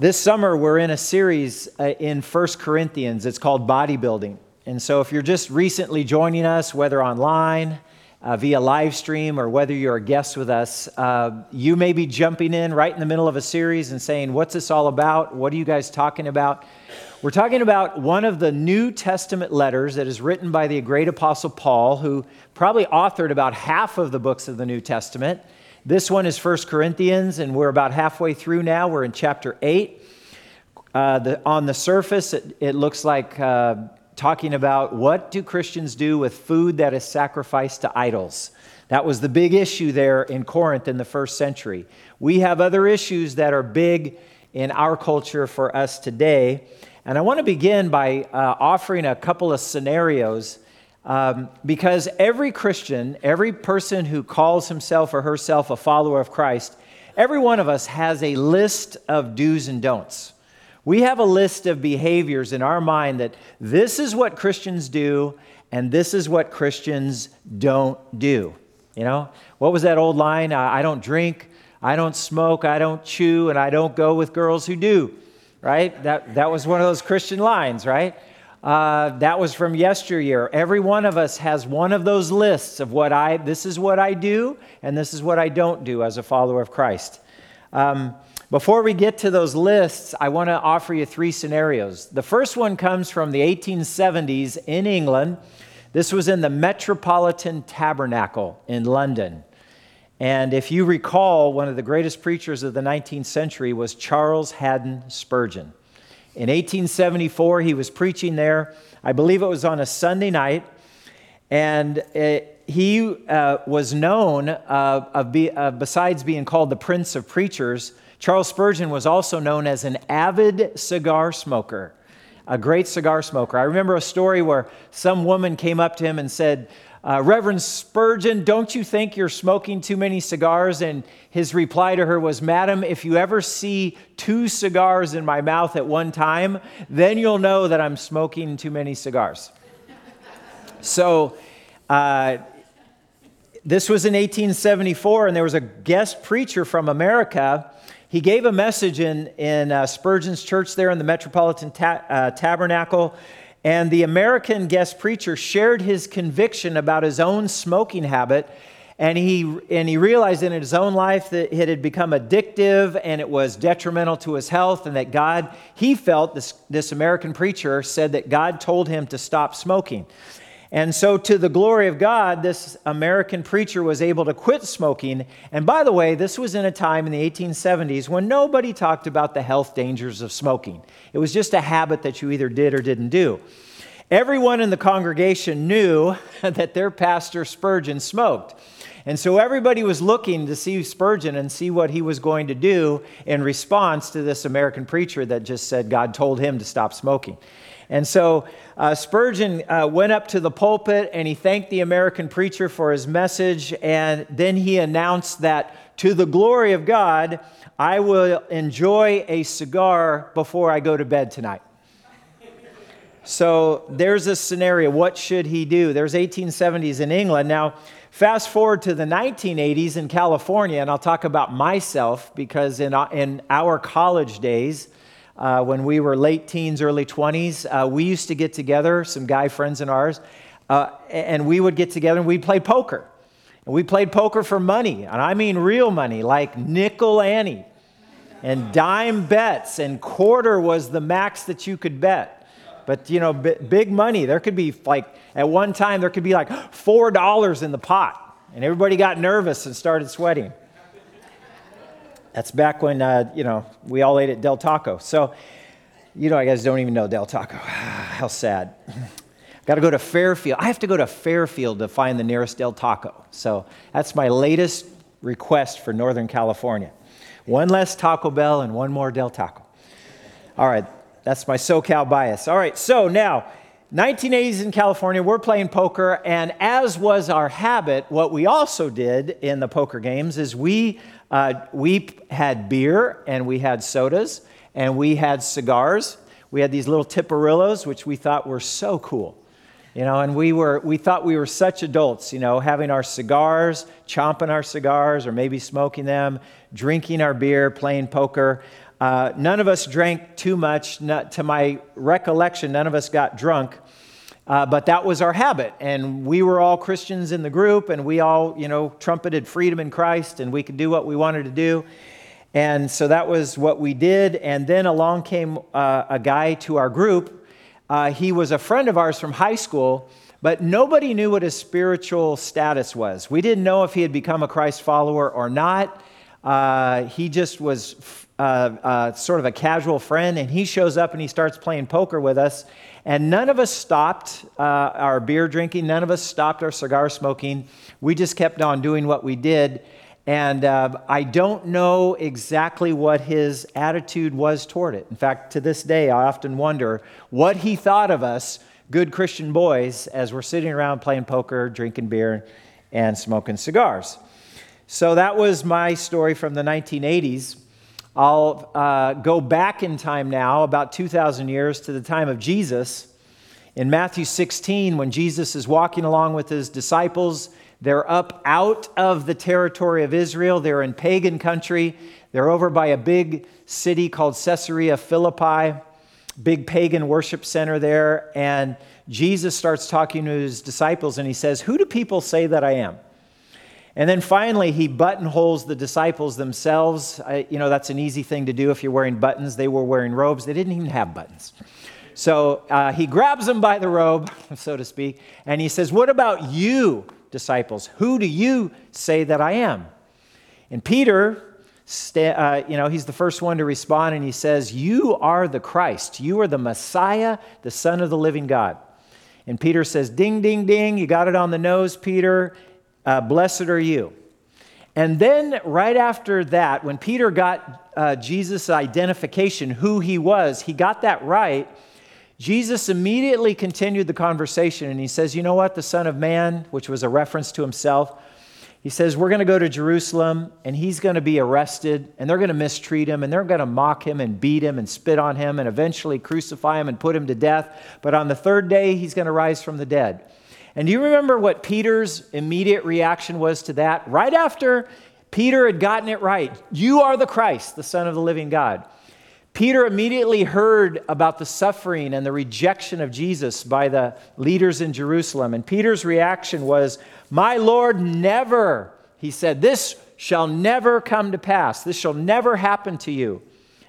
This summer, we're in a series uh, in First Corinthians. It's called Bodybuilding. And so, if you're just recently joining us, whether online, uh, via live stream, or whether you're a guest with us, uh, you may be jumping in right in the middle of a series and saying, What's this all about? What are you guys talking about? We're talking about one of the New Testament letters that is written by the great apostle Paul, who probably authored about half of the books of the New Testament. This one is First Corinthians, and we're about halfway through now. We're in chapter 8. Uh, the, on the surface, it, it looks like uh, talking about what do Christians do with food that is sacrificed to idols. That was the big issue there in Corinth in the first century. We have other issues that are big in our culture for us today. And I want to begin by uh, offering a couple of scenarios um, because every Christian, every person who calls himself or herself a follower of Christ, every one of us has a list of do's and don'ts. We have a list of behaviors in our mind that this is what Christians do and this is what Christians don't do. You know, what was that old line? I don't drink, I don't smoke, I don't chew, and I don't go with girls who do. Right? That, that was one of those Christian lines, right? Uh, that was from yesteryear. Every one of us has one of those lists of what I, this is what I do, and this is what I don't do as a follower of Christ. Um, before we get to those lists, I want to offer you three scenarios. The first one comes from the 1870s in England. This was in the Metropolitan Tabernacle in London. And if you recall, one of the greatest preachers of the 19th century was Charles Haddon Spurgeon. In 1874, he was preaching there. I believe it was on a Sunday night. And it, he uh, was known, uh, be, uh, besides being called the Prince of Preachers, Charles Spurgeon was also known as an avid cigar smoker, a great cigar smoker. I remember a story where some woman came up to him and said, uh, Reverend Spurgeon, don't you think you're smoking too many cigars? And his reply to her was, Madam, if you ever see two cigars in my mouth at one time, then you'll know that I'm smoking too many cigars. so, uh, this was in 1874, and there was a guest preacher from America. He gave a message in, in uh, Spurgeon's church there in the Metropolitan ta- uh, Tabernacle and the American guest preacher shared his conviction about his own smoking habit. And he, and he realized in his own life that it had become addictive and it was detrimental to his health, and that God, he felt, this, this American preacher said that God told him to stop smoking. And so, to the glory of God, this American preacher was able to quit smoking. And by the way, this was in a time in the 1870s when nobody talked about the health dangers of smoking. It was just a habit that you either did or didn't do. Everyone in the congregation knew that their pastor Spurgeon smoked. And so everybody was looking to see Spurgeon and see what he was going to do in response to this American preacher that just said God told him to stop smoking. And so uh, Spurgeon uh, went up to the pulpit and he thanked the American preacher for his message. And then he announced that to the glory of God, I will enjoy a cigar before I go to bed tonight. So there's a scenario. What should he do? There's 1870s in England. Now, fast forward to the 1980s in California, and I'll talk about myself because in, uh, in our college days, uh, when we were late teens, early 20s. Uh, we used to get together, some guy friends of ours, uh, and we would get together and we'd play poker. And we played poker for money, and I mean real money, like nickel ante and dime bets, and quarter was the max that you could bet. But you know, big money. There could be like at one time there could be like four dollars in the pot, and everybody got nervous and started sweating. That's back when, uh, you know, we all ate at Del Taco. So, you know, I guys don't even know Del Taco. How sad. Got to go to Fairfield. I have to go to Fairfield to find the nearest Del Taco. So that's my latest request for Northern California. One less Taco Bell and one more Del Taco. All right, that's my SoCal bias. All right, so now, 1980s in California, we're playing poker, and as was our habit, what we also did in the poker games is we uh, we had beer and we had sodas and we had cigars. We had these little tiparillos, which we thought were so cool. You know, and we were we thought we were such adults, you know, having our cigars, chomping our cigars, or maybe smoking them, drinking our beer, playing poker. Uh, none of us drank too much. Not, to my recollection, none of us got drunk. Uh, but that was our habit. And we were all Christians in the group, and we all, you know, trumpeted freedom in Christ, and we could do what we wanted to do. And so that was what we did. And then along came uh, a guy to our group. Uh, he was a friend of ours from high school, but nobody knew what his spiritual status was. We didn't know if he had become a Christ follower or not. Uh, he just was uh, uh, sort of a casual friend, and he shows up and he starts playing poker with us. And none of us stopped uh, our beer drinking, none of us stopped our cigar smoking. We just kept on doing what we did. And uh, I don't know exactly what his attitude was toward it. In fact, to this day, I often wonder what he thought of us, good Christian boys, as we're sitting around playing poker, drinking beer, and smoking cigars. So that was my story from the 1980s. I'll uh, go back in time now, about 2,000 years, to the time of Jesus. In Matthew 16, when Jesus is walking along with his disciples, they're up out of the territory of Israel. They're in pagan country. They're over by a big city called Caesarea Philippi, big pagan worship center there. And Jesus starts talking to his disciples and he says, Who do people say that I am? And then finally, he buttonholes the disciples themselves. I, you know, that's an easy thing to do if you're wearing buttons. They were wearing robes, they didn't even have buttons. So uh, he grabs them by the robe, so to speak, and he says, What about you? disciples, Who do you say that I am? And Peter, uh, you know, he's the first one to respond, and he says, You are the Christ. You are the Messiah, the Son of the living God. And Peter says, Ding, ding, ding. You got it on the nose, Peter. Uh, blessed are you. And then, right after that, when Peter got uh, Jesus' identification, who he was, he got that right. Jesus immediately continued the conversation and he says, You know what? The Son of Man, which was a reference to himself, he says, We're going to go to Jerusalem and he's going to be arrested and they're going to mistreat him and they're going to mock him and beat him and spit on him and eventually crucify him and put him to death. But on the third day, he's going to rise from the dead. And do you remember what Peter's immediate reaction was to that? Right after Peter had gotten it right, You are the Christ, the Son of the living God. Peter immediately heard about the suffering and the rejection of Jesus by the leaders in Jerusalem. And Peter's reaction was, My Lord, never, he said, this shall never come to pass. This shall never happen to you.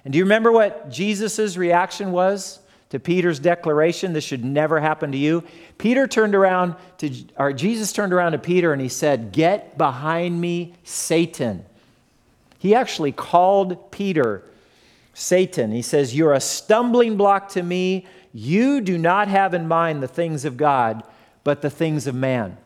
And do you remember what Jesus' reaction was to Peter's declaration, This should never happen to you? Peter turned around to, or Jesus turned around to Peter and he said, Get behind me, Satan. He actually called Peter Satan. He says, You're a stumbling block to me. You do not have in mind the things of God, but the things of man.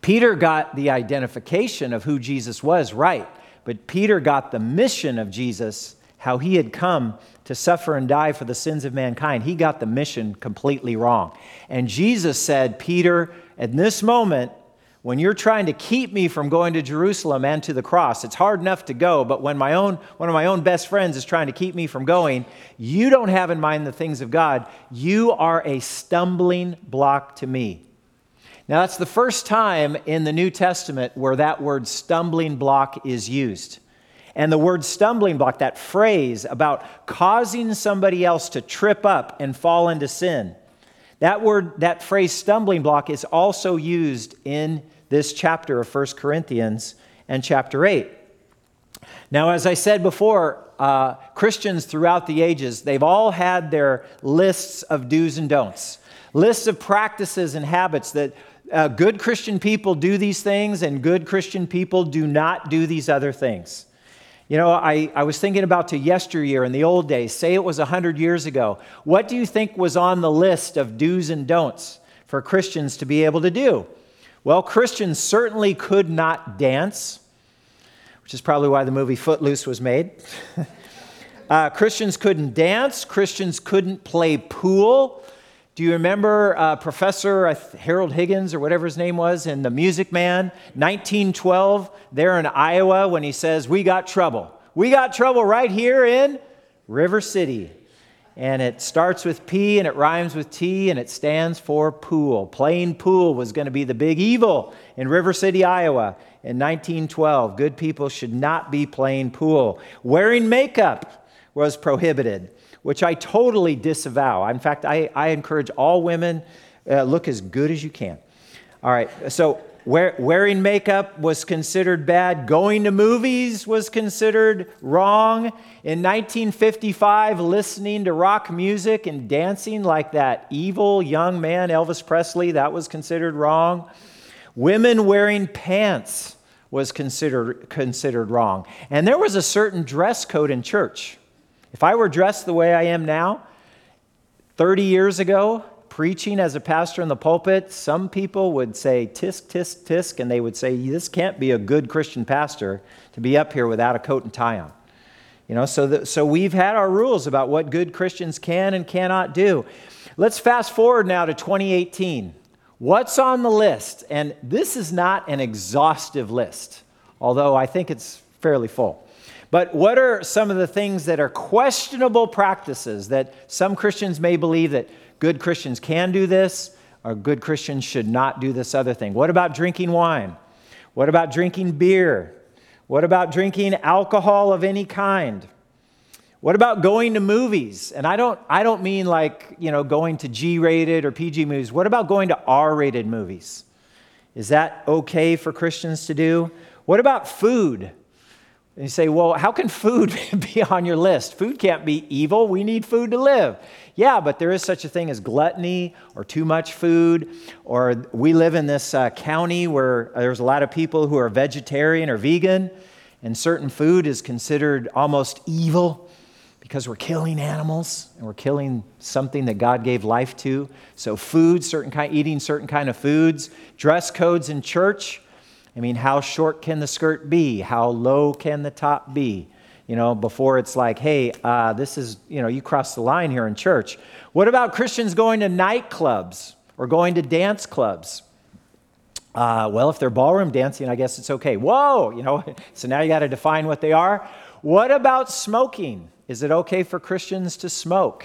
Peter got the identification of who Jesus was right, but Peter got the mission of Jesus, how he had come to suffer and die for the sins of mankind. He got the mission completely wrong. And Jesus said, Peter, at this moment, when you're trying to keep me from going to Jerusalem and to the cross, it's hard enough to go, but when my own, one of my own best friends is trying to keep me from going, you don't have in mind the things of God. You are a stumbling block to me. Now, that's the first time in the New Testament where that word stumbling block is used. And the word stumbling block, that phrase about causing somebody else to trip up and fall into sin, that word, that phrase stumbling block is also used in this chapter of 1 Corinthians and chapter 8. Now, as I said before, uh, Christians throughout the ages, they've all had their lists of do's and don'ts, lists of practices and habits that uh, good Christian people do these things and good Christian people do not do these other things. You know, I, I was thinking about to yesteryear in the old days, say it was 100 years ago. What do you think was on the list of do's and don'ts for Christians to be able to do? Well, Christians certainly could not dance, which is probably why the movie Footloose was made. uh, Christians couldn't dance, Christians couldn't play pool. Do you remember uh, Professor Harold Higgins or whatever his name was in The Music Man, 1912, there in Iowa, when he says, We got trouble. We got trouble right here in River City and it starts with P and it rhymes with T and it stands for pool. Playing pool was going to be the big evil in River City, Iowa in 1912. Good people should not be playing pool. Wearing makeup was prohibited, which I totally disavow. In fact, I, I encourage all women uh, look as good as you can. All right, so wear, wearing makeup was considered bad. Going to movies was considered wrong. In 1955, listening to rock music and dancing like that evil young man, Elvis Presley, that was considered wrong. Women wearing pants was considered, considered wrong. And there was a certain dress code in church. If I were dressed the way I am now, 30 years ago, preaching as a pastor in the pulpit, some people would say tisk, tisk, tisk, and they would say, This can't be a good Christian pastor to be up here without a coat and tie on. You know, so, the, so we've had our rules about what good Christians can and cannot do. Let's fast forward now to 2018. What's on the list? And this is not an exhaustive list, although I think it's fairly full. But what are some of the things that are questionable practices that some Christians may believe that good Christians can do this or good Christians should not do this other thing? What about drinking wine? What about drinking beer? What about drinking alcohol of any kind? What about going to movies? And I don't, I don't mean like, you know, going to G rated or PG movies. What about going to R rated movies? Is that okay for Christians to do? What about food? And you say, well, how can food be on your list? Food can't be evil. We need food to live. Yeah, but there is such a thing as gluttony or too much food. Or we live in this uh, county where there's a lot of people who are vegetarian or vegan, and certain food is considered almost evil because we're killing animals and we're killing something that God gave life to. So food, certain kind, eating certain kind of foods, dress codes in church. I mean, how short can the skirt be? How low can the top be? You know, before it's like, hey, uh, this is, you know, you cross the line here in church. What about Christians going to nightclubs or going to dance clubs? Uh, well, if they're ballroom dancing, I guess it's okay. Whoa, you know, so now you got to define what they are. What about smoking? Is it okay for Christians to smoke?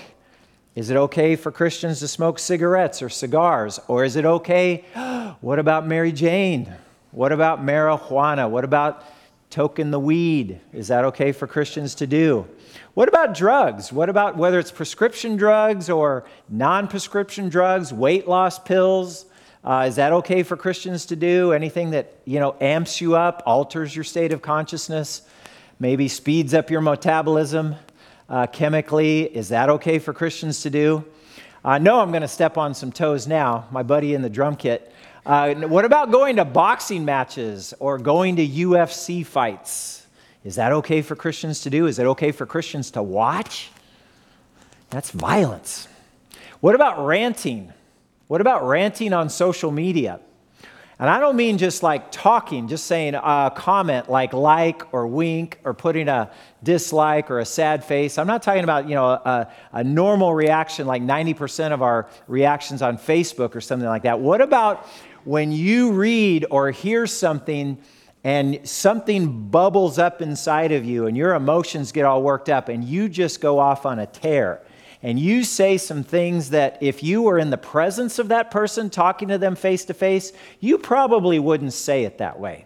Is it okay for Christians to smoke cigarettes or cigars? Or is it okay? what about Mary Jane? What about marijuana? What about toking the weed? Is that okay for Christians to do? What about drugs? What about whether it's prescription drugs or non prescription drugs, weight loss pills? Uh, is that okay for Christians to do? Anything that you know amps you up, alters your state of consciousness, maybe speeds up your metabolism? uh, chemically. Is that okay for Christians to do? I know I'm going to step on some toes now, my buddy in the drum kit. Uh, what about going to boxing matches or going to UFC fights? Is that okay for Christians to do? Is it okay for Christians to watch? That's violence. What about ranting? What about ranting on social media? And I don't mean just like talking, just saying a comment like like or wink or putting a dislike or a sad face. I'm not talking about, you know, a, a normal reaction like 90% of our reactions on Facebook or something like that. What about when you read or hear something and something bubbles up inside of you and your emotions get all worked up and you just go off on a tear? And you say some things that if you were in the presence of that person talking to them face to face, you probably wouldn't say it that way.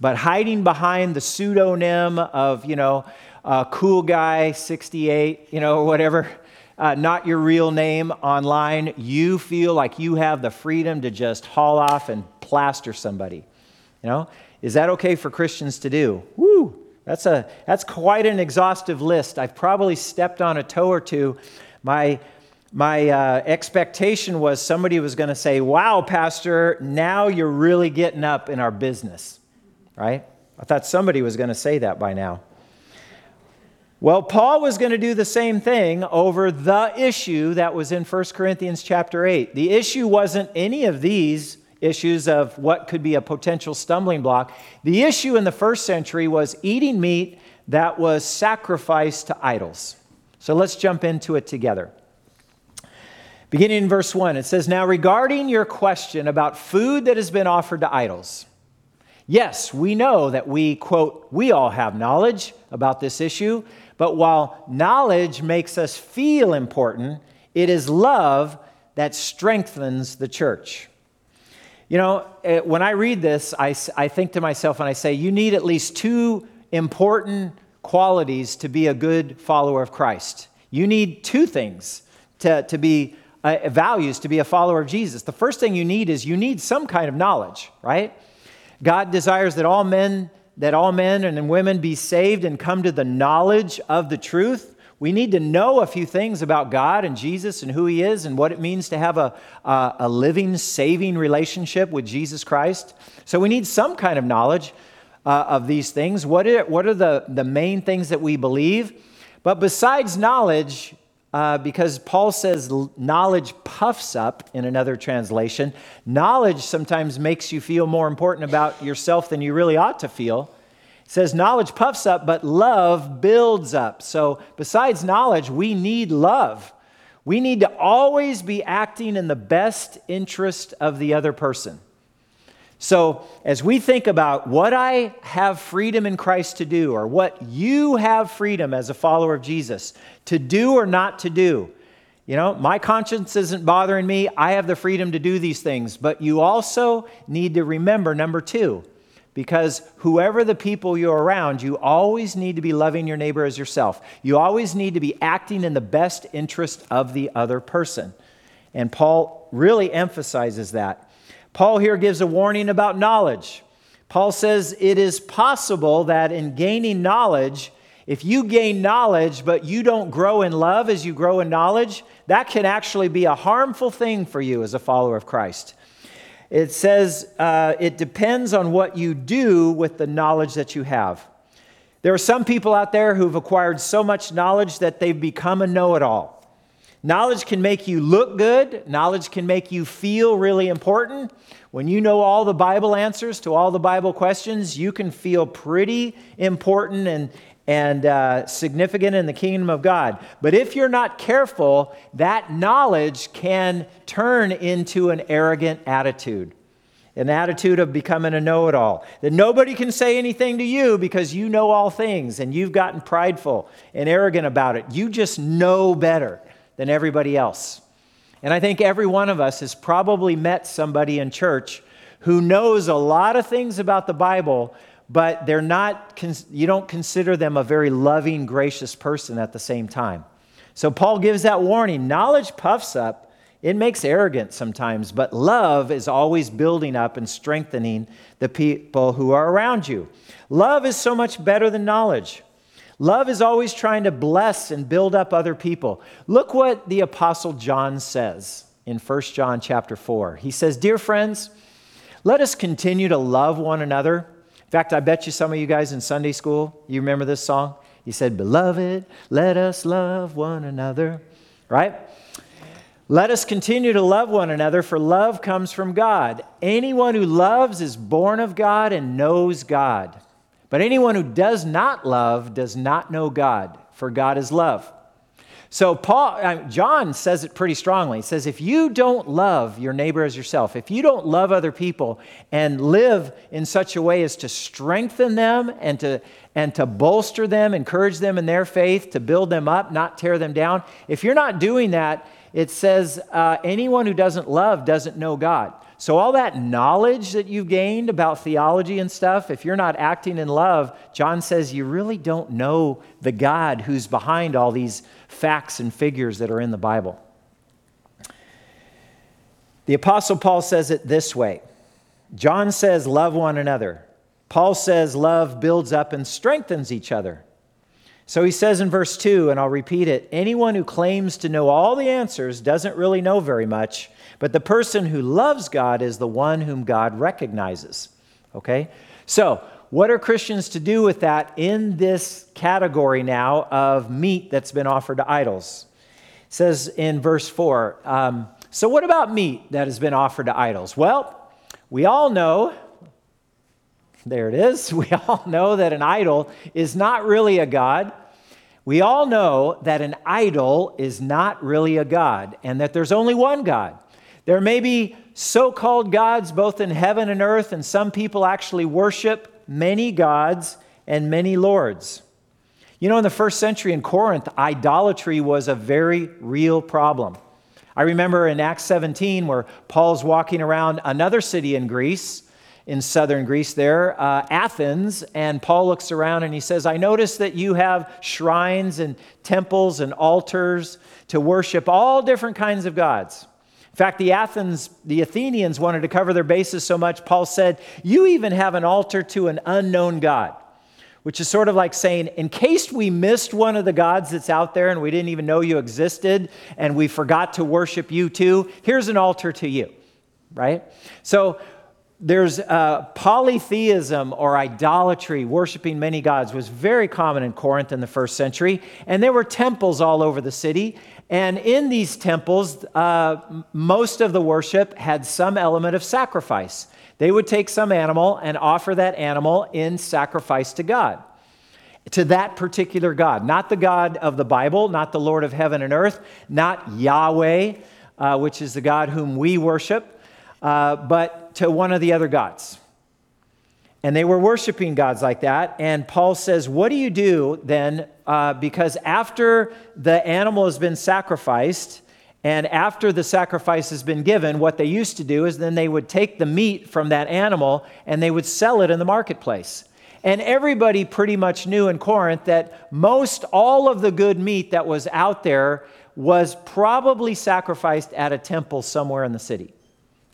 But hiding behind the pseudonym of, you know, uh, cool guy 68, you know, whatever, uh, not your real name online, you feel like you have the freedom to just haul off and plaster somebody. You know, is that okay for Christians to do? Woo! That's, a, that's quite an exhaustive list. I've probably stepped on a toe or two. My, my uh, expectation was somebody was going to say, Wow, Pastor, now you're really getting up in our business, right? I thought somebody was going to say that by now. Well, Paul was going to do the same thing over the issue that was in 1 Corinthians chapter 8. The issue wasn't any of these issues of what could be a potential stumbling block. The issue in the first century was eating meat that was sacrificed to idols. So let's jump into it together. Beginning in verse 1, it says, Now regarding your question about food that has been offered to idols, yes, we know that we, quote, we all have knowledge about this issue, but while knowledge makes us feel important, it is love that strengthens the church. You know, eh, when I read this, I, I think to myself and I say, you need at least two important qualities to be a good follower of Christ. You need two things to, to be uh, values to be a follower of Jesus. The first thing you need is you need some kind of knowledge, right? God desires that all men that all men and women be saved and come to the knowledge of the truth. We need to know a few things about God and Jesus and who He is and what it means to have a, a, a living, saving relationship with Jesus Christ. So we need some kind of knowledge uh, of these things. What are, what are the, the main things that we believe? But besides knowledge, uh, because Paul says knowledge puffs up in another translation. Knowledge sometimes makes you feel more important about yourself than you really ought to feel. It says knowledge puffs up, but love builds up. So, besides knowledge, we need love. We need to always be acting in the best interest of the other person. So, as we think about what I have freedom in Christ to do, or what you have freedom as a follower of Jesus to do or not to do, you know, my conscience isn't bothering me. I have the freedom to do these things. But you also need to remember number two, because whoever the people you're around, you always need to be loving your neighbor as yourself. You always need to be acting in the best interest of the other person. And Paul really emphasizes that. Paul here gives a warning about knowledge. Paul says it is possible that in gaining knowledge, if you gain knowledge but you don't grow in love as you grow in knowledge, that can actually be a harmful thing for you as a follower of Christ. It says uh, it depends on what you do with the knowledge that you have. There are some people out there who've acquired so much knowledge that they've become a know it all. Knowledge can make you look good. Knowledge can make you feel really important. When you know all the Bible answers to all the Bible questions, you can feel pretty important and, and uh, significant in the kingdom of God. But if you're not careful, that knowledge can turn into an arrogant attitude an attitude of becoming a know it all. That nobody can say anything to you because you know all things and you've gotten prideful and arrogant about it. You just know better than everybody else. And I think every one of us has probably met somebody in church who knows a lot of things about the Bible, but they're not, you don't consider them a very loving, gracious person at the same time. So Paul gives that warning knowledge puffs up, it makes arrogant sometimes, but love is always building up and strengthening the people who are around you. Love is so much better than knowledge. Love is always trying to bless and build up other people. Look what the apostle John says in 1 John chapter 4. He says, "Dear friends, let us continue to love one another." Fact, I bet you some of you guys in Sunday school, you remember this song? He said, "Beloved, let us love one another." Right? Let us continue to love one another, for love comes from God. Anyone who loves is born of God and knows God. But anyone who does not love does not know God, for God is love. So Paul, uh, John says it pretty strongly. He says, if you don't love your neighbor as yourself, if you don't love other people and live in such a way as to strengthen them and to and to bolster them, encourage them in their faith, to build them up, not tear them down. If you're not doing that, it says uh, anyone who doesn't love doesn't know God. So, all that knowledge that you've gained about theology and stuff, if you're not acting in love, John says you really don't know the God who's behind all these facts and figures that are in the Bible. The Apostle Paul says it this way John says, Love one another. Paul says, Love builds up and strengthens each other. So he says in verse 2, and I'll repeat it anyone who claims to know all the answers doesn't really know very much but the person who loves God is the one whom God recognizes. Okay? So, what are Christians to do with that in this category now of meat that's been offered to idols? It says in verse 4 um, So, what about meat that has been offered to idols? Well, we all know, there it is, we all know that an idol is not really a God. We all know that an idol is not really a God and that there's only one God. There may be so called gods both in heaven and earth, and some people actually worship many gods and many lords. You know, in the first century in Corinth, idolatry was a very real problem. I remember in Acts 17 where Paul's walking around another city in Greece, in southern Greece there, uh, Athens, and Paul looks around and he says, I notice that you have shrines and temples and altars to worship all different kinds of gods. In fact, the Athens, the Athenians wanted to cover their bases so much, Paul said, You even have an altar to an unknown God, which is sort of like saying, In case we missed one of the gods that's out there and we didn't even know you existed and we forgot to worship you too, here's an altar to you, right? So there's uh, polytheism or idolatry, worshiping many gods, was very common in Corinth in the first century. And there were temples all over the city. And in these temples, uh, most of the worship had some element of sacrifice. They would take some animal and offer that animal in sacrifice to God, to that particular God, not the God of the Bible, not the Lord of heaven and earth, not Yahweh, uh, which is the God whom we worship, uh, but to one of the other gods. And they were worshiping gods like that. And Paul says, What do you do then? Uh, because after the animal has been sacrificed, and after the sacrifice has been given, what they used to do is then they would take the meat from that animal and they would sell it in the marketplace. And everybody pretty much knew in Corinth that most all of the good meat that was out there was probably sacrificed at a temple somewhere in the city.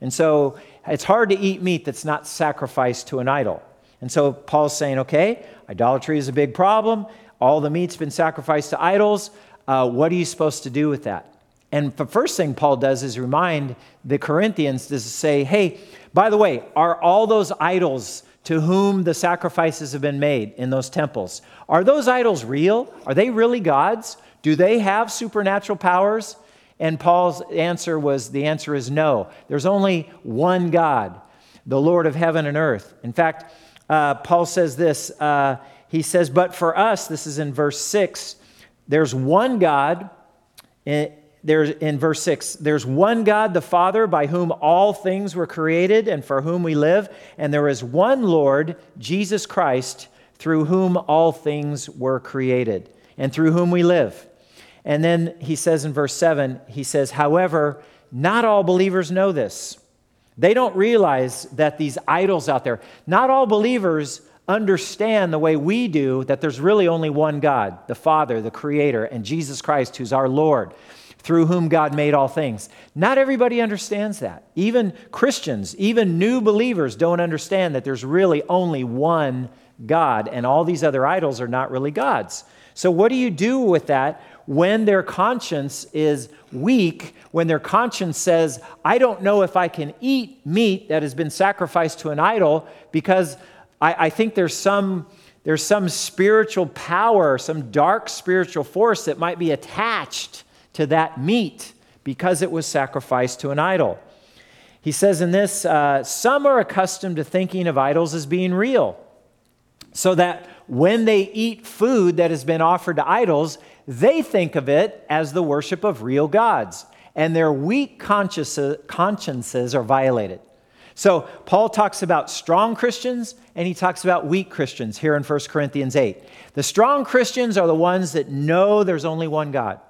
And so it's hard to eat meat that's not sacrificed to an idol. And so Paul's saying, okay, idolatry is a big problem. All the meat's been sacrificed to idols. Uh, what are you supposed to do with that? And the first thing Paul does is remind the Corinthians to say, hey, by the way, are all those idols to whom the sacrifices have been made in those temples, are those idols real? Are they really gods? Do they have supernatural powers? And Paul's answer was the answer is no. There's only one God, the Lord of heaven and earth. In fact, uh, Paul says this. Uh, he says, But for us, this is in verse 6, there's one God. In, there's, in verse 6, there's one God, the Father, by whom all things were created and for whom we live. And there is one Lord, Jesus Christ, through whom all things were created and through whom we live. And then he says in verse 7, he says, However, not all believers know this. They don't realize that these idols out there, not all believers understand the way we do that there's really only one God, the Father, the Creator, and Jesus Christ, who's our Lord, through whom God made all things. Not everybody understands that. Even Christians, even new believers don't understand that there's really only one God, and all these other idols are not really gods. So, what do you do with that when their conscience is weak, when their conscience says, I don't know if I can eat meat that has been sacrificed to an idol because I, I think there's some, there's some spiritual power, some dark spiritual force that might be attached to that meat because it was sacrificed to an idol. He says in this, uh, some are accustomed to thinking of idols as being real, so that when they eat food that has been offered to idols, they think of it as the worship of real gods, and their weak consciences are violated. So, Paul talks about strong Christians and he talks about weak Christians here in 1 Corinthians 8. The strong Christians are the ones that know there's only one God,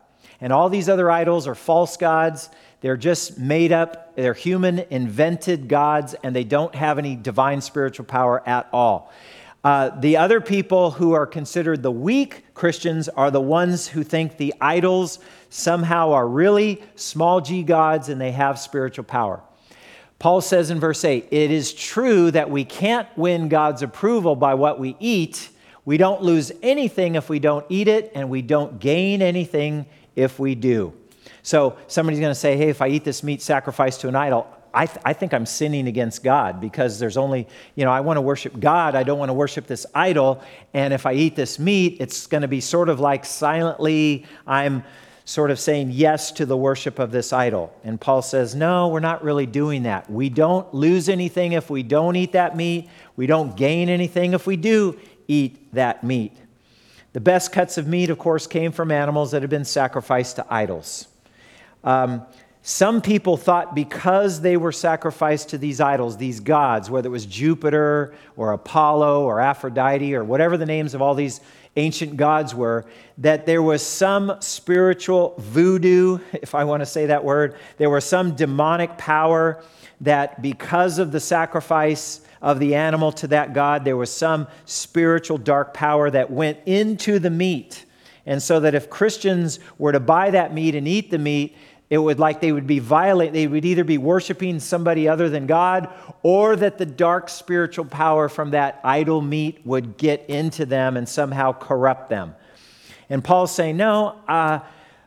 and all these other idols are false gods. They're just made up, they're human invented gods, and they don't have any divine spiritual power at all. Uh, the other people who are considered the weak Christians are the ones who think the idols somehow are really small g gods and they have spiritual power. Paul says in verse 8, It is true that we can't win God's approval by what we eat. We don't lose anything if we don't eat it, and we don't gain anything if we do. So somebody's going to say, Hey, if I eat this meat sacrificed to an idol, I, th- I think I'm sinning against God because there's only, you know, I want to worship God. I don't want to worship this idol. And if I eat this meat, it's going to be sort of like silently, I'm sort of saying yes to the worship of this idol. And Paul says, no, we're not really doing that. We don't lose anything if we don't eat that meat, we don't gain anything if we do eat that meat. The best cuts of meat, of course, came from animals that had been sacrificed to idols. Um, some people thought because they were sacrificed to these idols, these gods, whether it was Jupiter or Apollo or Aphrodite or whatever the names of all these ancient gods were, that there was some spiritual voodoo, if I want to say that word, there was some demonic power that because of the sacrifice of the animal to that god. There was some spiritual dark power that went into the meat. And so that if Christians were to buy that meat and eat the meat, it would like they would be violent they would either be worshiping somebody other than god or that the dark spiritual power from that idol meat would get into them and somehow corrupt them. And paul's saying no uh,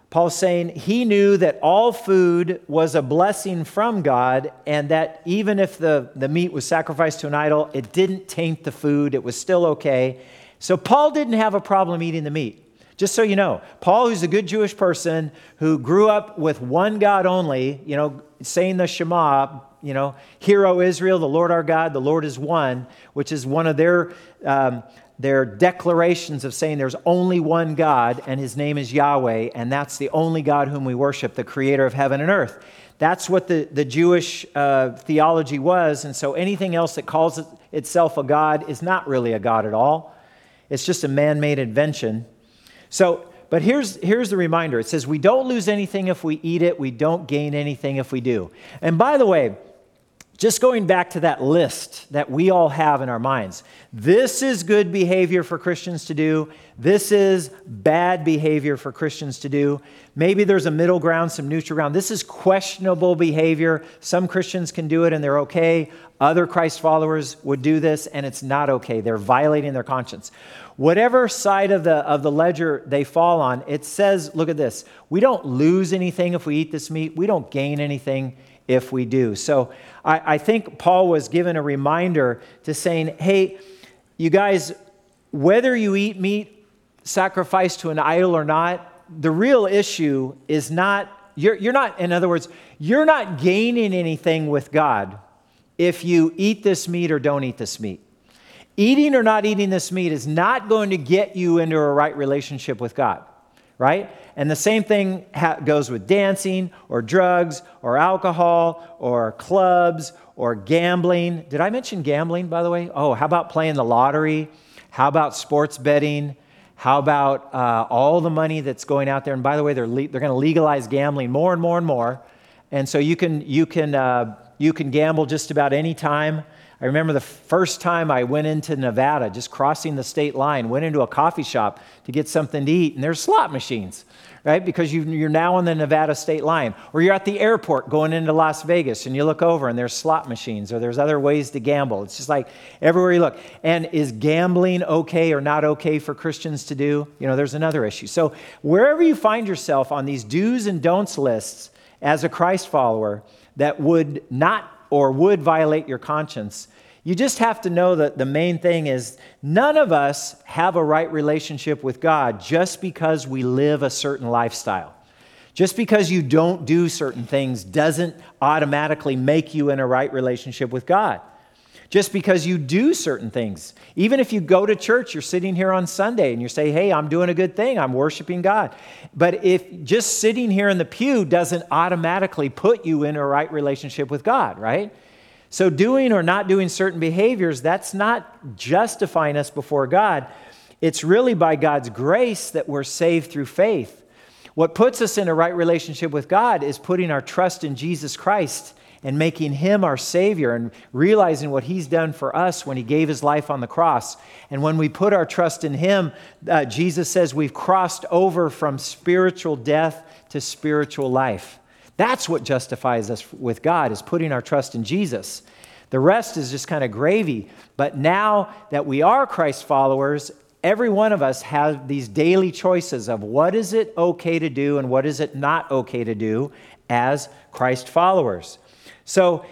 paul's saying he knew that all food was a blessing from god and that even if the, the meat was sacrificed to an idol it didn't taint the food. It was still okay. So paul didn't have a problem eating the meat just so you know, Paul, who's a good Jewish person who grew up with one God only, you know, saying the Shema, you know, Hear, O Israel, the Lord our God, the Lord is one, which is one of their, um, their declarations of saying there's only one God and his name is Yahweh, and that's the only God whom we worship, the creator of heaven and earth. That's what the, the Jewish uh, theology was, and so anything else that calls it, itself a God is not really a God at all. It's just a man made invention. So, but here's, here's the reminder it says, We don't lose anything if we eat it, we don't gain anything if we do. And by the way, just going back to that list that we all have in our minds, this is good behavior for Christians to do. This is bad behavior for Christians to do. Maybe there's a middle ground, some neutral ground. This is questionable behavior. Some Christians can do it and they're okay. Other Christ followers would do this and it's not okay. They're violating their conscience. Whatever side of the, of the ledger they fall on, it says, look at this, we don't lose anything if we eat this meat, we don't gain anything if we do. So I, I think Paul was given a reminder to saying, hey, you guys, whether you eat meat sacrificed to an idol or not, the real issue is not, you're, you're not, in other words, you're not gaining anything with God if you eat this meat or don't eat this meat. Eating or not eating this meat is not going to get you into a right relationship with God, right? And the same thing ha- goes with dancing or drugs or alcohol or clubs or gambling. Did I mention gambling, by the way? Oh, how about playing the lottery? How about sports betting? How about uh, all the money that's going out there? And by the way, they're, le- they're going to legalize gambling more and more and more. And so you can, you, can, uh, you can gamble just about any time. I remember the first time I went into Nevada, just crossing the state line, went into a coffee shop to get something to eat, and there's slot machines, right? Because you, are now on the Nevada state line. Or you're at the airport going into Las Vegas, and you look over and there's slot machines, or there's other ways to gamble. It's just like everywhere you look. And is gambling okay or not okay for Christians to do? You know, there's another issue. So wherever you find yourself on these do's and don'ts lists as a Christ follower that would not or would violate your conscience, you just have to know that the main thing is none of us have a right relationship with God just because we live a certain lifestyle. Just because you don't do certain things doesn't automatically make you in a right relationship with God. Just because you do certain things, even if you go to church, you're sitting here on Sunday and you say, Hey, I'm doing a good thing, I'm worshiping God. But if just sitting here in the pew doesn't automatically put you in a right relationship with God, right? So, doing or not doing certain behaviors, that's not justifying us before God. It's really by God's grace that we're saved through faith. What puts us in a right relationship with God is putting our trust in Jesus Christ and making Him our Savior and realizing what He's done for us when He gave His life on the cross. And when we put our trust in Him, uh, Jesus says we've crossed over from spiritual death to spiritual life. That's what justifies us with God, is putting our trust in Jesus. The rest is just kind of gravy. But now that we are Christ followers, every one of us has these daily choices of what is it okay to do and what is it not okay to do as Christ followers. So,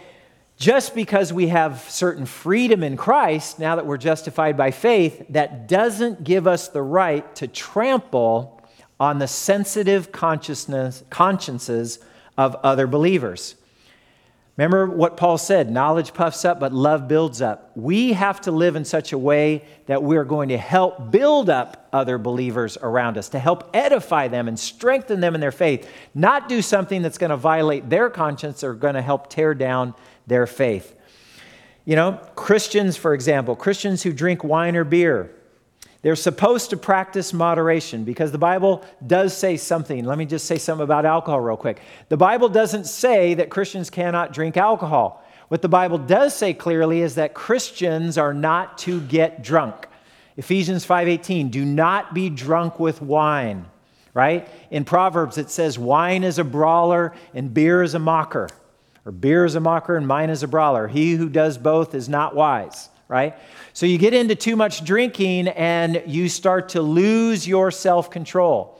just because we have certain freedom in Christ, now that we're justified by faith, that doesn't give us the right to trample on the sensitive consciousness, consciences of other believers. Remember what Paul said knowledge puffs up, but love builds up. We have to live in such a way that we're going to help build up other believers around us, to help edify them and strengthen them in their faith, not do something that's going to violate their conscience or going to help tear down their faith. You know, Christians, for example, Christians who drink wine or beer, they're supposed to practice moderation because the Bible does say something. Let me just say something about alcohol real quick. The Bible doesn't say that Christians cannot drink alcohol. What the Bible does say clearly is that Christians are not to get drunk. Ephesians 5:18, do not be drunk with wine, right? In Proverbs it says wine is a brawler and beer is a mocker. Or beer is a mocker and wine is a brawler. He who does both is not wise, right? So you get into too much drinking and you start to lose your self-control.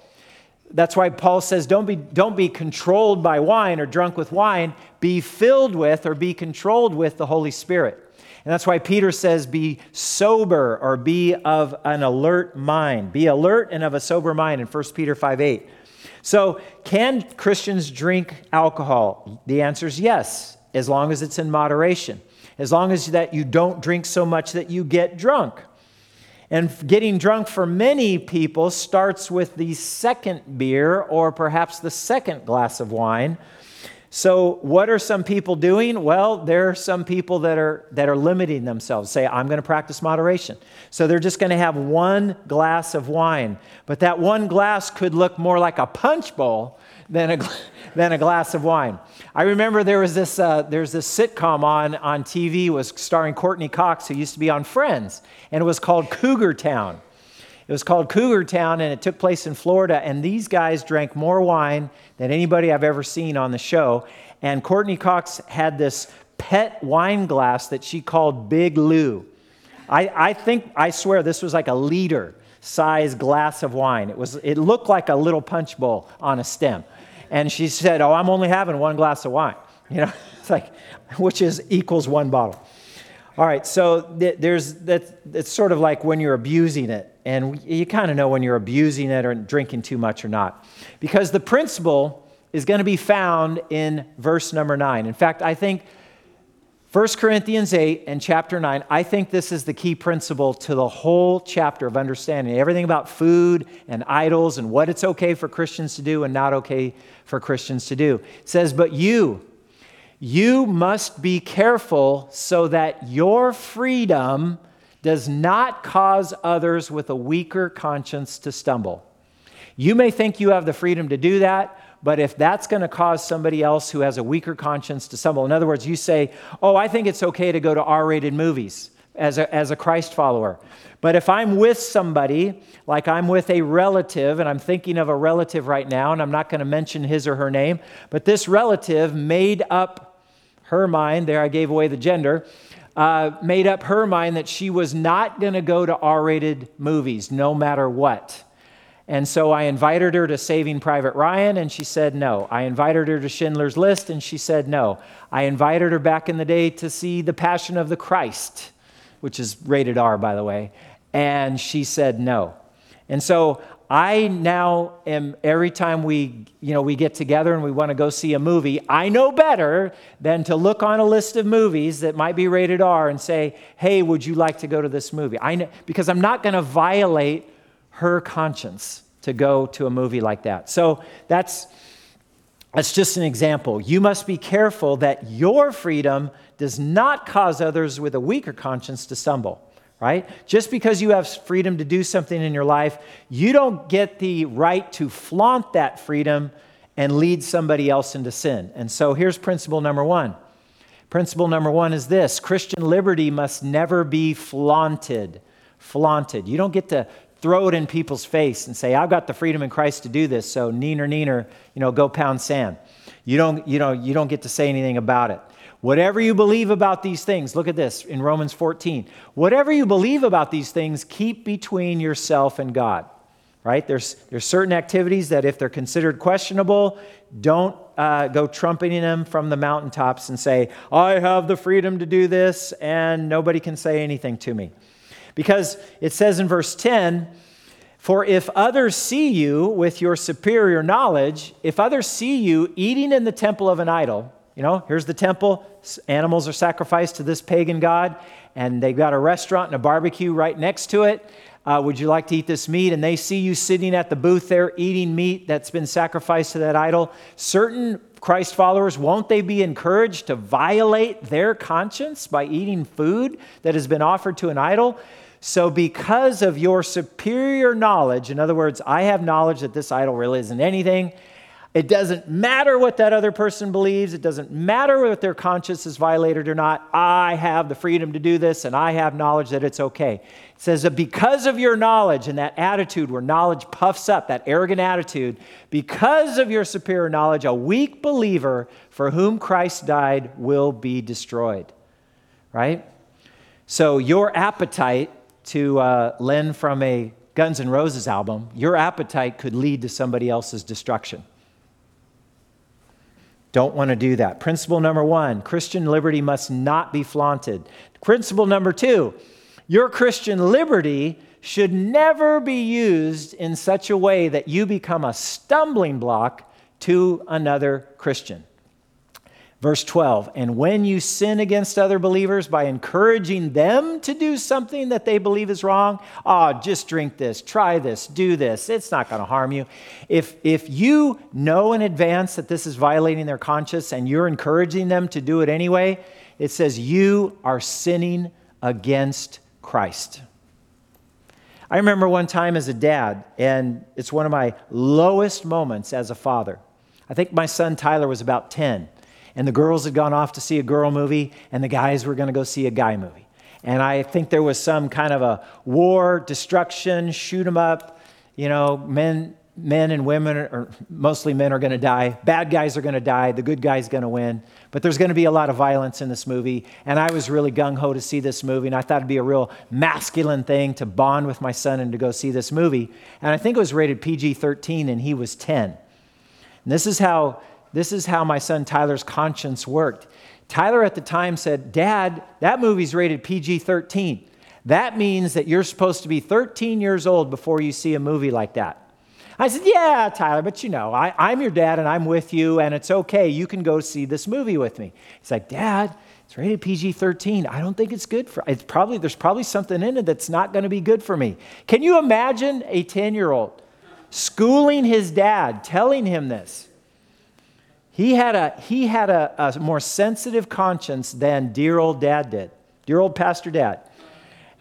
That's why Paul says, don't be, don't be controlled by wine or drunk with wine. Be filled with or be controlled with the Holy Spirit. And that's why Peter says, be sober or be of an alert mind. Be alert and of a sober mind in 1 Peter 5 8. So, can Christians drink alcohol? The answer is yes, as long as it's in moderation. As long as that you don't drink so much that you get drunk. And getting drunk for many people starts with the second beer or perhaps the second glass of wine. So, what are some people doing? Well, there are some people that are, that are limiting themselves. Say, I'm going to practice moderation. So, they're just going to have one glass of wine. But that one glass could look more like a punch bowl than a, than a glass of wine. I remember there was this, uh, there's this sitcom on, on TV was starring Courteney Cox, who used to be on Friends, and it was called Cougar Town. It was called Cougar Town, and it took place in Florida. And these guys drank more wine than anybody I've ever seen on the show. And Courteney Cox had this pet wine glass that she called Big Lou. I, I think, I swear, this was like a liter size glass of wine. It, was, it looked like a little punch bowl on a stem. And she said, Oh, I'm only having one glass of wine. You know, it's like, which is equals one bottle. All right, so th- there's that. It's sort of like when you're abusing it, and you kind of know when you're abusing it or drinking too much or not, because the principle is going to be found in verse number nine. In fact, I think 1 Corinthians 8 and chapter 9, I think this is the key principle to the whole chapter of understanding everything about food and idols and what it's okay for Christians to do and not okay for Christians to do. It says, But you, you must be careful so that your freedom does not cause others with a weaker conscience to stumble. You may think you have the freedom to do that, but if that's going to cause somebody else who has a weaker conscience to stumble, in other words, you say, Oh, I think it's okay to go to R rated movies as a, as a Christ follower. But if I'm with somebody, like I'm with a relative, and I'm thinking of a relative right now, and I'm not going to mention his or her name, but this relative made up her mind, there I gave away the gender, uh, made up her mind that she was not going to go to R rated movies no matter what. And so I invited her to Saving Private Ryan, and she said no. I invited her to Schindler's List, and she said no. I invited her back in the day to see The Passion of the Christ, which is rated R, by the way, and she said no. And so I now am every time we, you know, we get together and we want to go see a movie, I know better than to look on a list of movies that might be rated R and say, "Hey, would you like to go to this movie?" I know because I'm not going to violate her conscience to go to a movie like that. So that's that's just an example. You must be careful that your freedom does not cause others with a weaker conscience to stumble, right? Just because you have freedom to do something in your life, you don't get the right to flaunt that freedom and lead somebody else into sin. And so here's principle number one. Principle number one is this Christian liberty must never be flaunted. Flaunted. You don't get to throw it in people's face and say, I've got the freedom in Christ to do this, so neener, neener, you know, go pound sand. You don't, you know, you don't get to say anything about it. Whatever you believe about these things, look at this in Romans 14. Whatever you believe about these things, keep between yourself and God. Right? There's, there's certain activities that, if they're considered questionable, don't uh, go trumpeting them from the mountaintops and say, I have the freedom to do this, and nobody can say anything to me. Because it says in verse 10, for if others see you with your superior knowledge, if others see you eating in the temple of an idol, you know, here's the temple, animals are sacrificed to this pagan god, and they've got a restaurant and a barbecue right next to it. Uh, would you like to eat this meat? And they see you sitting at the booth there eating meat that's been sacrificed to that idol. Certain Christ followers, won't they be encouraged to violate their conscience by eating food that has been offered to an idol? So, because of your superior knowledge, in other words, I have knowledge that this idol really isn't anything, It doesn't matter what that other person believes. It doesn't matter what their conscience is violated or not. I have the freedom to do this and I have knowledge that it's okay. It says that because of your knowledge and that attitude where knowledge puffs up, that arrogant attitude, because of your superior knowledge, a weak believer for whom Christ died will be destroyed. Right? So your appetite to uh, lend from a Guns N' Roses album, your appetite could lead to somebody else's destruction. Don't want to do that. Principle number one Christian liberty must not be flaunted. Principle number two your Christian liberty should never be used in such a way that you become a stumbling block to another Christian. Verse 12, and when you sin against other believers by encouraging them to do something that they believe is wrong, oh, just drink this, try this, do this, it's not going to harm you. If, if you know in advance that this is violating their conscience and you're encouraging them to do it anyway, it says you are sinning against Christ. I remember one time as a dad, and it's one of my lowest moments as a father. I think my son Tyler was about 10 and the girls had gone off to see a girl movie, and the guys were going to go see a guy movie. And I think there was some kind of a war, destruction, shoot 'em up. You know, men, men and women, or mostly men, are going to die. Bad guys are going to die. The good guy's going to win. But there's going to be a lot of violence in this movie. And I was really gung ho to see this movie, and I thought it'd be a real masculine thing to bond with my son and to go see this movie. And I think it was rated PG 13, and he was 10. And this is how this is how my son Tyler's conscience worked. Tyler at the time said, Dad, that movie's rated PG 13. That means that you're supposed to be 13 years old before you see a movie like that. I said, Yeah, Tyler, but you know, I, am your dad and I'm with you, and it's okay. You can go see this movie with me. He's like, Dad, it's rated PG 13. I don't think it's good for it's probably there's probably something in it that's not going to be good for me. Can you imagine a 10 year old schooling his dad, telling him this? He had a, he had a, a more sensitive conscience than dear old dad did, dear old Pastor Dad.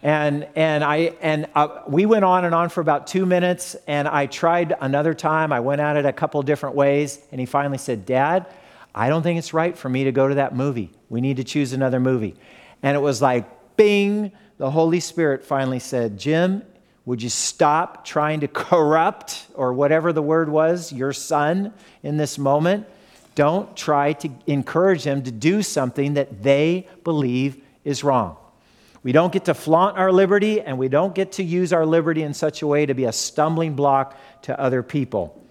And, and, I, and uh, we went on and on for about two minutes, and I tried another time. I went at it a couple different ways, and he finally said, Dad, I don't think it's right for me to go to that movie. We need to choose another movie. And it was like, bing, the Holy Spirit finally said, Jim, would you stop trying to corrupt, or whatever the word was, your son in this moment? Don't try to encourage them to do something that they believe is wrong. We don't get to flaunt our liberty, and we don't get to use our liberty in such a way to be a stumbling block to other people.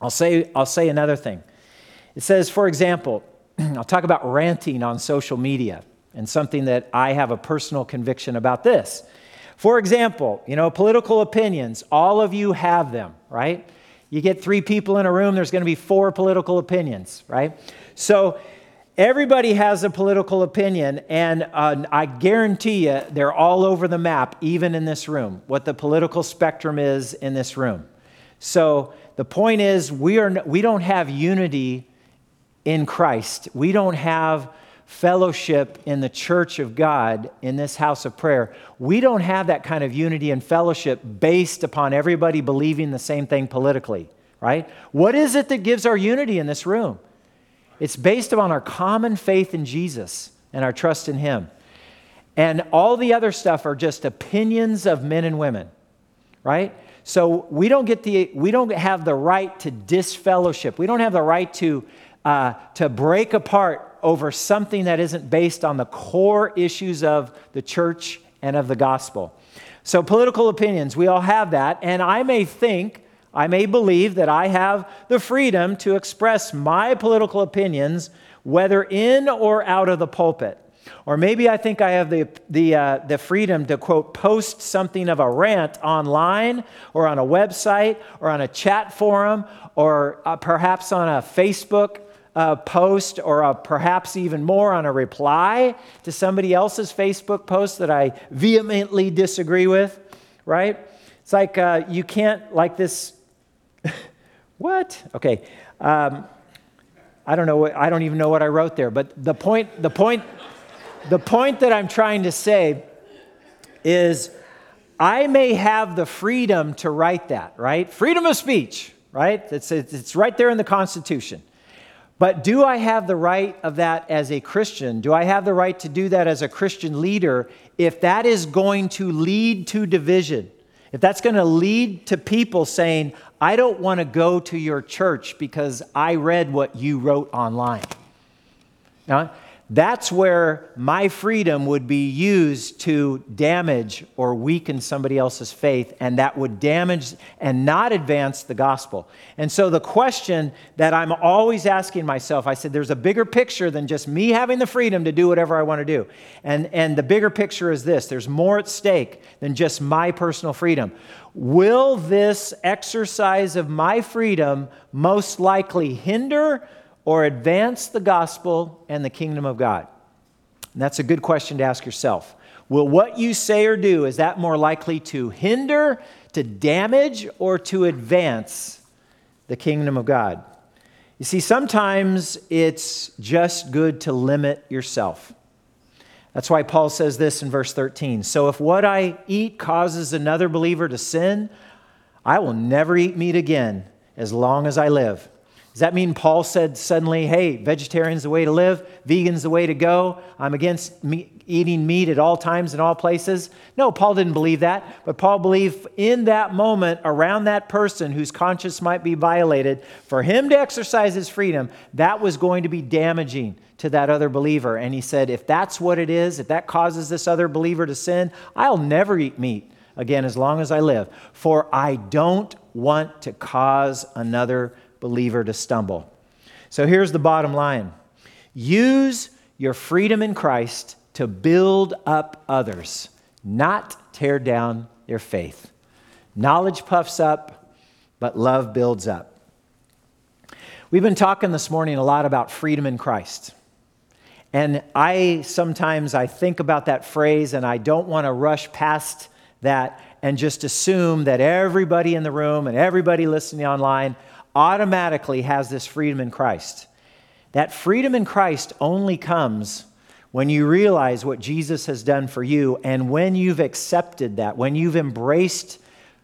I'll say, I'll say another thing. It says, for example, I'll talk about ranting on social media and something that I have a personal conviction about this. For example, you know, political opinions, all of you have them, right? You get three people in a room, there's going to be four political opinions, right? So everybody has a political opinion, and uh, I guarantee you they're all over the map, even in this room, what the political spectrum is in this room. So the point is, we, are, we don't have unity in Christ. We don't have fellowship in the church of God in this house of prayer, we don't have that kind of unity and fellowship based upon everybody believing the same thing politically, right? What is it that gives our unity in this room? It's based upon our common faith in Jesus and our trust in Him. And all the other stuff are just opinions of men and women, right? So we don't get the we don't have the right to disfellowship. We don't have the right to uh, to break apart over something that isn't based on the core issues of the church and of the gospel. So, political opinions, we all have that. And I may think, I may believe that I have the freedom to express my political opinions, whether in or out of the pulpit. Or maybe I think I have the, the, uh, the freedom to, quote, post something of a rant online or on a website or on a chat forum or uh, perhaps on a Facebook a post or a, perhaps even more on a reply to somebody else's Facebook post that I vehemently disagree with, right? It's like uh, you can't, like this, what? Okay. Um, I don't know what, I don't even know what I wrote there, but the point, the point, the point that I'm trying to say is I may have the freedom to write that, right? Freedom of speech, right? It's, it's right there in the Constitution. But do I have the right of that as a Christian? Do I have the right to do that as a Christian leader if that is going to lead to division? If that's going to lead to people saying, I don't want to go to your church because I read what you wrote online. Now, that's where my freedom would be used to damage or weaken somebody else's faith, and that would damage and not advance the gospel. And so, the question that I'm always asking myself I said, there's a bigger picture than just me having the freedom to do whatever I want to do. And, and the bigger picture is this there's more at stake than just my personal freedom. Will this exercise of my freedom most likely hinder? Or advance the gospel and the kingdom of God? And that's a good question to ask yourself. Will what you say or do, is that more likely to hinder, to damage, or to advance the kingdom of God? You see, sometimes it's just good to limit yourself. That's why Paul says this in verse 13. So if what I eat causes another believer to sin, I will never eat meat again as long as I live. Does that mean Paul said suddenly, hey, vegetarian's the way to live, vegan's the way to go, I'm against me- eating meat at all times and all places? No, Paul didn't believe that, but Paul believed in that moment around that person whose conscience might be violated, for him to exercise his freedom, that was going to be damaging to that other believer. And he said, if that's what it is, if that causes this other believer to sin, I'll never eat meat again as long as I live, for I don't want to cause another believer to stumble. So here's the bottom line use your freedom in Christ to build up others, not tear down their faith. Knowledge puffs up, but love builds up. We've been talking this morning a lot about freedom in Christ. And I sometimes I think about that phrase and I don't want to rush past that and just assume that everybody in the room and everybody listening online automatically has this freedom in Christ. That freedom in Christ only comes when you realize what Jesus has done for you and when you've accepted that, when you've embraced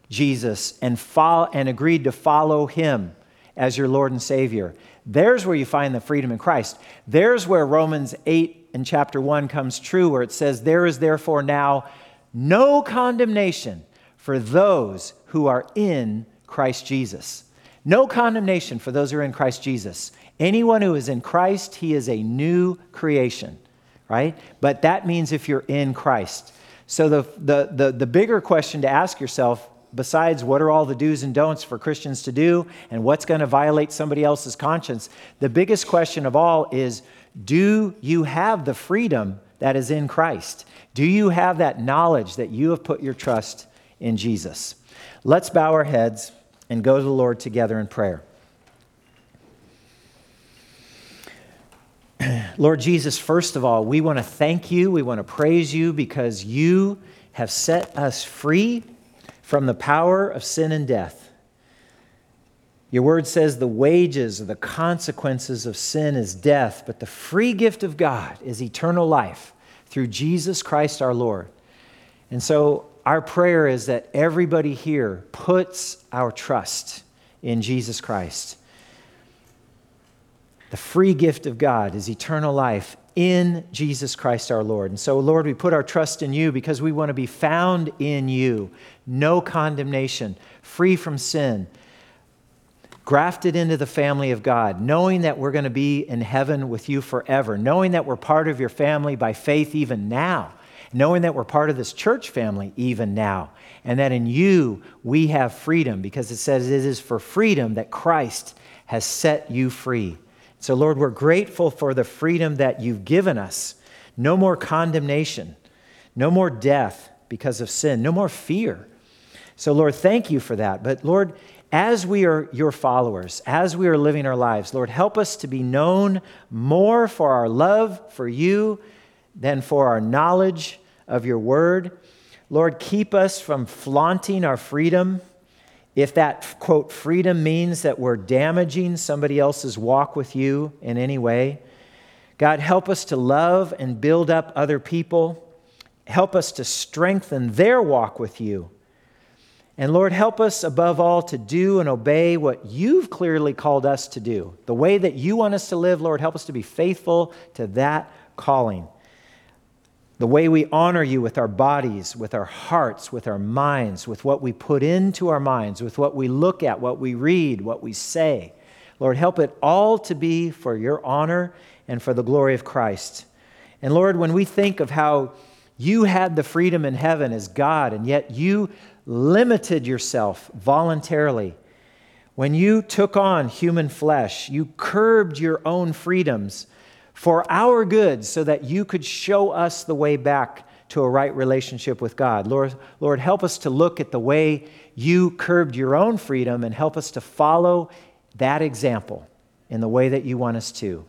Jesus and, follow, and agreed to follow him as your Lord and Savior. There's where you find the freedom in Christ. There's where Romans 8 and chapter 1 comes true, where it says, There is therefore now no condemnation for those who are in Christ Jesus. No condemnation for those who are in Christ Jesus. Anyone who is in Christ, he is a new creation, right? But that means if you're in Christ. So the, the, the, the bigger question to ask yourself, besides what are all the do's and don'ts for Christians to do and what's going to violate somebody else's conscience, the biggest question of all is do you have the freedom that is in Christ? Do you have that knowledge that you have put your trust in Jesus? Let's bow our heads and go to the Lord together in prayer. Lord Jesus, first of all, we want to thank you. We want to praise you because you have set us free from the power of sin and death. Your word says the wages or the consequences of sin is death, but the free gift of God is eternal life through Jesus Christ our Lord. And so our prayer is that everybody here puts our trust in Jesus Christ. The free gift of God is eternal life in Jesus Christ our Lord. And so, Lord, we put our trust in you because we want to be found in you. No condemnation, free from sin, grafted into the family of God, knowing that we're going to be in heaven with you forever, knowing that we're part of your family by faith even now knowing that we're part of this church family even now, and that in you we have freedom because it says it is for freedom that Christ has set you free. So, Lord, we're grateful for the freedom that you've given us. No more condemnation, no more death because of sin, no more fear. So, Lord, thank you for that. But, Lord, as we are your followers, as we are living our lives, Lord, help us to be known more for our love for you than for our knowledge of your word. Lord, keep us from flaunting our freedom. If that, quote, freedom means that we're damaging somebody else's walk with you in any way, God, help us to love and build up other people. Help us to strengthen their walk with you. And Lord, help us above all to do and obey what you've clearly called us to do. The way that you want us to live, Lord, help us to be faithful to that calling. The way we honor you with our bodies, with our hearts, with our minds, with what we put into our minds, with what we look at, what we read, what we say. Lord, help it all to be for your honor and for the glory of Christ. And Lord, when we think of how you had the freedom in heaven as God, and yet you limited yourself voluntarily. When you took on human flesh, you curbed your own freedoms for our good so that you could show us the way back to a right relationship with God. Lord, Lord, help us to look at the way you curbed your own freedom and help us to follow that example in the way that you want us to.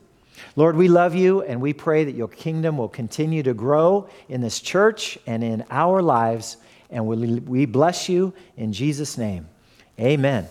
Lord, we love you and we pray that your kingdom will continue to grow in this church and in our lives. And we bless you in Jesus' name. Amen.